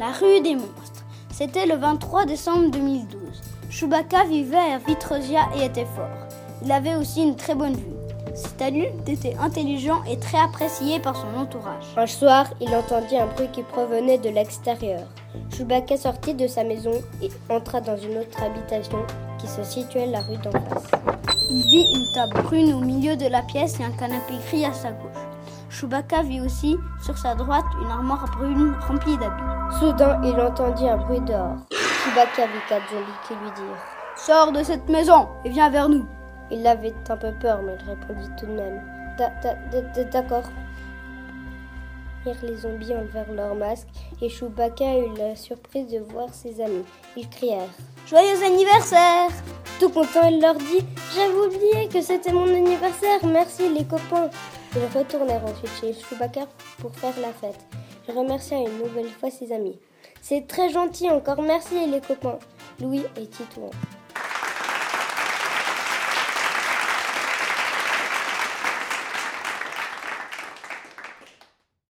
La rue des monstres. C'était le 23 décembre 2012. Chewbacca vivait à Vitrosia et était fort. Il avait aussi une très bonne vue. Cet adulte était intelligent et très apprécié par son entourage. Un soir, il entendit un bruit qui provenait de l'extérieur. Chewbacca sortit de sa maison et entra dans une autre habitation qui se situait la rue d'en face. Il vit une table brune au milieu de la pièce et un canapé gris à sa gauche. Chewbacca vit aussi sur sa droite une armoire brune remplie d'habits. Soudain, il entendit un bruit dehors. Chewbacca vit zombies qui lui dirent Sors de cette maison et viens vers nous. Il avait un peu peur, mais il répondit tout de même D'accord. Les zombies enlevèrent leur masque et Chewbacca eut la surprise de voir ses amis. Ils crièrent Joyeux anniversaire Tout content, il leur dit J'avais oublié que c'était mon anniversaire, merci les copains. Ils retournèrent ensuite chez Chewbacca pour faire la fête. Il remercia une nouvelle fois ses amis. C'est très gentil, encore merci les copains. Louis et Titouan.